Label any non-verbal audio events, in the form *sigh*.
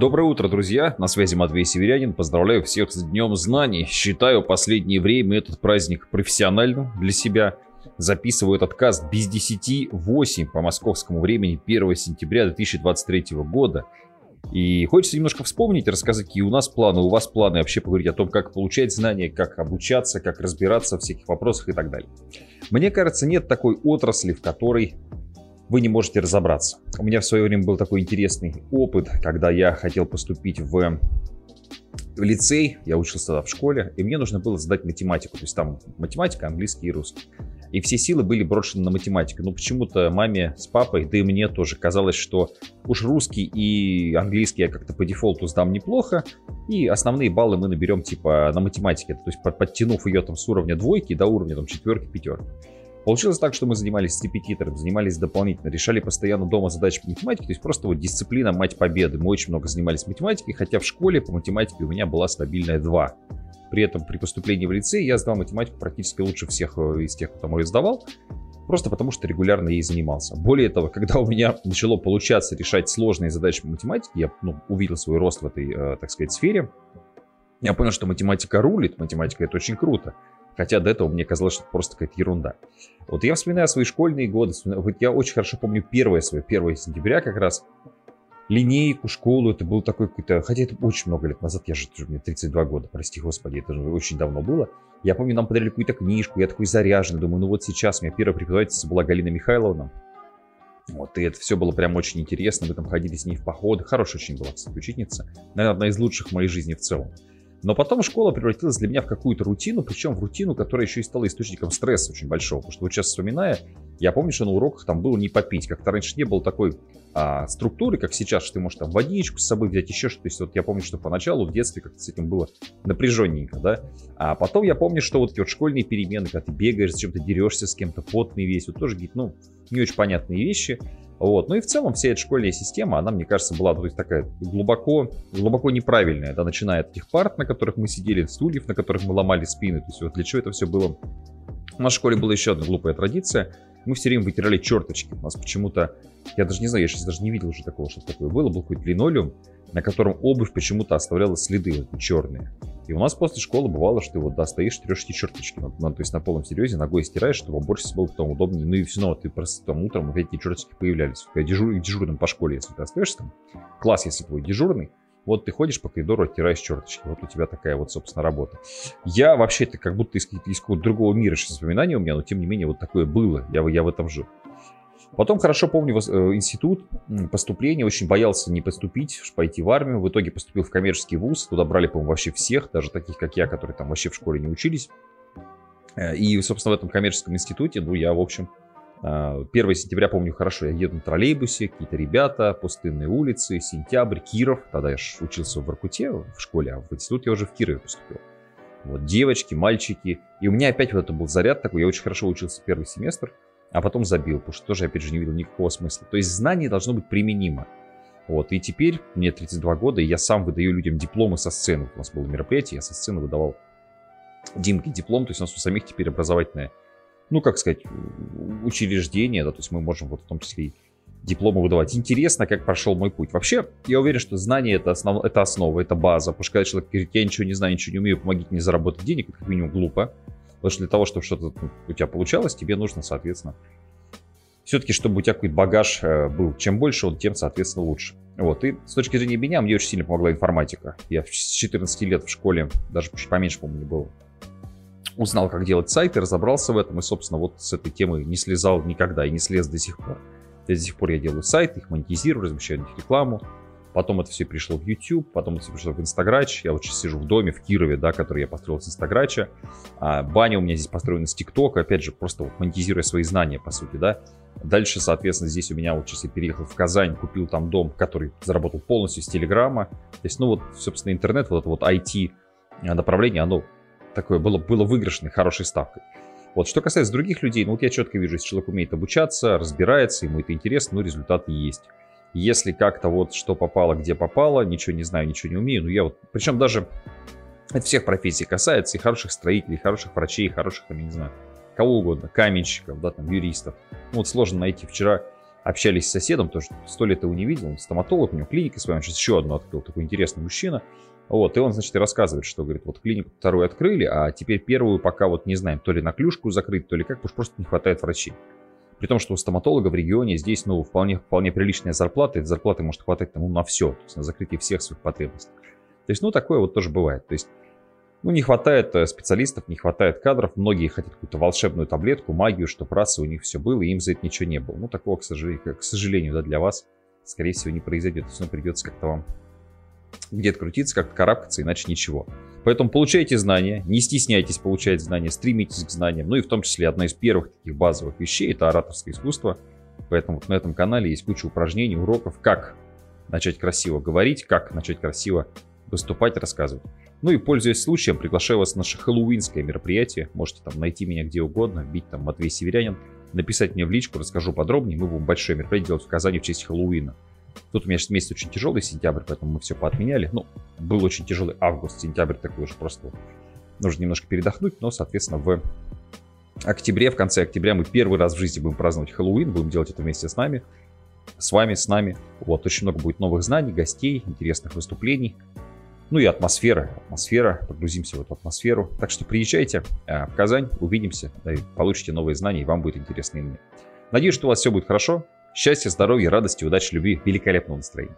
Доброе утро, друзья! На связи Матвей Северянин. Поздравляю всех с Днем Знаний. Считаю последнее время этот праздник профессиональным для себя. Записываю этот каст без 10 8 по московскому времени 1 сентября 2023 года. И хочется немножко вспомнить, рассказать, какие у нас планы, у вас планы, вообще поговорить о том, как получать знания, как обучаться, как разбираться в всяких вопросах и так далее. Мне кажется, нет такой отрасли, в которой вы не можете разобраться. У меня в свое время был такой интересный опыт, когда я хотел поступить в в лицей, я учился тогда в школе, и мне нужно было сдать математику. То есть там математика, английский и русский. И все силы были брошены на математику. Но почему-то маме с папой, да и мне тоже казалось, что уж русский и английский я как-то по дефолту сдам неплохо, и основные баллы мы наберем типа на математике. То есть подтянув ее там с уровня двойки до уровня там четверки, пятерки. Получилось так, что мы занимались с репетитором, занимались дополнительно, решали постоянно дома задачи по математике, то есть просто вот дисциплина мать победы. Мы очень много занимались математикой, хотя в школе по математике у меня была стабильная 2. При этом при поступлении в лицей я сдал математику практически лучше всех э, из тех, кто мой сдавал, просто потому что регулярно ей занимался. Более того, *laughs* когда у меня начало получаться решать сложные задачи по математике, я ну, увидел свой рост в этой, э, так сказать, сфере, я понял, что математика рулит, математика это очень круто. Хотя до этого мне казалось, что это просто какая-то ерунда. Вот я вспоминаю свои школьные годы. Вот я очень хорошо помню первое свое, 1 сентября как раз. Линейку, школу, это был такой какой-то... Хотя это очень много лет назад, я же, мне 32 года, прости господи, это же очень давно было. Я помню, нам подарили какую-то книжку, я такой заряженный, думаю, ну вот сейчас у меня первая преподавательница была Галина Михайловна. Вот, и это все было прям очень интересно, мы там ходили с ней в походы. Хорошая очень была, кстати, учительница. Наверное, одна из лучших в моей жизни в целом. Но потом школа превратилась для меня в какую-то рутину, причем в рутину, которая еще и стала источником стресса очень большого. Потому что вот сейчас вспоминая, я помню, что на уроках там было не попить. Как-то раньше не было такой а, структуры, как сейчас, что ты можешь там водичку с собой взять, еще что-то. То есть вот я помню, что поначалу в детстве как-то с этим было напряженненько, да. А потом я помню, что вот эти вот школьные перемены, когда ты бегаешь, зачем ты дерешься с кем-то, потный весь, вот тоже какие-то, ну, не очень понятные вещи. Вот. Ну и в целом вся эта школьная система, она, мне кажется, была то есть, такая глубоко, глубоко неправильная, да, начиная от тех парт, на которых мы сидели, стульев, на которых мы ломали спины. То есть вот для чего это все было? В школе была еще одна глупая традиция. Мы все время вытирали черточки. У нас почему-то, я даже не знаю, я сейчас даже не видел уже такого, что такое было. Был какой-то линолеум, на котором обувь почему-то оставляла следы вот, черные. И у нас после школы бывало, что ты вот достаешь, трешь эти черточки. Ну, то есть на полном серьезе ногой стираешь, чтобы уборщице было потом удобнее. Ну и все равно ты просто там утром опять эти черточки появлялись. Дежур, дежурным по школе, если ты остаешься там, класс, если твой дежурный, вот ты ходишь по коридору, оттираешь черточки. Вот у тебя такая вот, собственно, работа. Я вообще, это как будто из, из какого-то другого мира сейчас воспоминания у меня, но тем не менее вот такое было. Я, я в этом жил. Потом хорошо помню э, институт, поступление, очень боялся не поступить, пойти в армию. В итоге поступил в коммерческий вуз, туда брали, по-моему, вообще всех, даже таких, как я, которые там вообще в школе не учились. Э, и, собственно, в этом коммерческом институте, ну, я, в общем, 1 э, сентября помню хорошо, я еду на троллейбусе, какие-то ребята, пустынные улицы, сентябрь, Киров. Тогда я учился в Иркуте в школе, а в институт я уже в Кирове поступил. Вот девочки, мальчики. И у меня опять вот это был заряд такой, я очень хорошо учился первый семестр а потом забил, потому что тоже, опять же, не видел никакого смысла. То есть знание должно быть применимо. Вот, и теперь мне 32 года, и я сам выдаю людям дипломы со сцены. У нас было мероприятие, я со сцены выдавал Димке диплом, то есть у нас у самих теперь образовательное, ну, как сказать, учреждение, да, то есть мы можем вот в том числе и дипломы выдавать. Интересно, как прошел мой путь. Вообще, я уверен, что знание это, основ... это основа, это база. Потому что когда человек говорит, я ничего не знаю, ничего не умею, помогите мне заработать денег, это как минимум глупо. Потому что для того, чтобы что-то у тебя получалось, тебе нужно, соответственно, все-таки, чтобы у тебя какой-то багаж э, был. Чем больше он, тем, соответственно, лучше. Вот. И с точки зрения меня, мне очень сильно помогла информатика. Я с 14 лет в школе, даже чуть поменьше, по-моему, был, узнал, как делать сайты, разобрался в этом, и, собственно, вот с этой темы не слезал никогда и не слез до сих пор. До сих пор я делаю сайты, их монетизирую, размещаю на них рекламу, Потом это все пришло в YouTube, потом это все пришло в Инстаграч. Я вот сейчас сижу в доме в Кирове, да, который я построил с Инстаграча. А, баня у меня здесь построена с ТикТока, опять же, просто вот монетизируя свои знания, по сути, да. Дальше, соответственно, здесь у меня вот сейчас я переехал в Казань, купил там дом, который заработал полностью с Телеграма. То есть, ну вот, собственно, интернет, вот это вот IT направление, оно такое было, было выигрышной, хорошей ставкой. Вот, что касается других людей, ну вот я четко вижу, если человек умеет обучаться, разбирается, ему это интересно, ну результаты есть. Если как-то вот что попало, где попало, ничего не знаю, ничего не умею, ну я вот, причем даже это всех профессий касается, и хороших строителей, и хороших врачей, и хороших, там, я не знаю, кого угодно, каменщиков, да, там, юристов. Ну, вот сложно найти. Вчера общались с соседом, тоже сто лет его не видел, он стоматолог, у него клиника своя, он сейчас еще одну открыл, такой интересный мужчина. Вот, и он, значит, и рассказывает, что, говорит, вот клинику вторую открыли, а теперь первую пока вот не знаем, то ли на клюшку закрыть, то ли как, потому что просто не хватает врачей. При том, что у стоматолога в регионе здесь, ну, вполне, вполне приличная зарплата, и зарплаты может хватать ну, на все, то есть на закрытие всех своих потребностей. То есть, ну, такое вот тоже бывает. То есть, ну, не хватает э, специалистов, не хватает кадров. Многие хотят какую-то волшебную таблетку, магию, чтобы раз и у них все было, и им за это ничего не было. Ну, такого, к сожалению, к сожалению да, для вас, скорее всего, не произойдет. То есть, ну, придется как-то вам где-то крутиться, как-то карабкаться, иначе ничего. Поэтому получайте знания, не стесняйтесь получать знания, стремитесь к знаниям. Ну и в том числе одна из первых таких базовых вещей – это ораторское искусство. Поэтому вот на этом канале есть куча упражнений, уроков, как начать красиво говорить, как начать красиво выступать, рассказывать. Ну и пользуясь случаем, приглашаю вас на наше хэллоуинское мероприятие. Можете там найти меня где угодно, бить там Матвей Северянин, написать мне в личку, расскажу подробнее. Мы будем большое мероприятие делать в Казани в честь Хэллоуина. Тут у меня сейчас месяц очень тяжелый, сентябрь, поэтому мы все поотменяли. Ну, был очень тяжелый август, сентябрь такой уж просто нужно немножко передохнуть, но, соответственно, в октябре, в конце октября мы первый раз в жизни будем праздновать Хэллоуин, будем делать это вместе с нами, с вами, с нами. Вот, очень много будет новых знаний, гостей, интересных выступлений. Ну и атмосфера, атмосфера, погрузимся в эту атмосферу. Так что приезжайте э, в Казань, увидимся, получите новые знания, и вам будет интересно и мне. Надеюсь, что у вас все будет хорошо. Счастья, здоровья, радости, удачи, любви, великолепного настроения.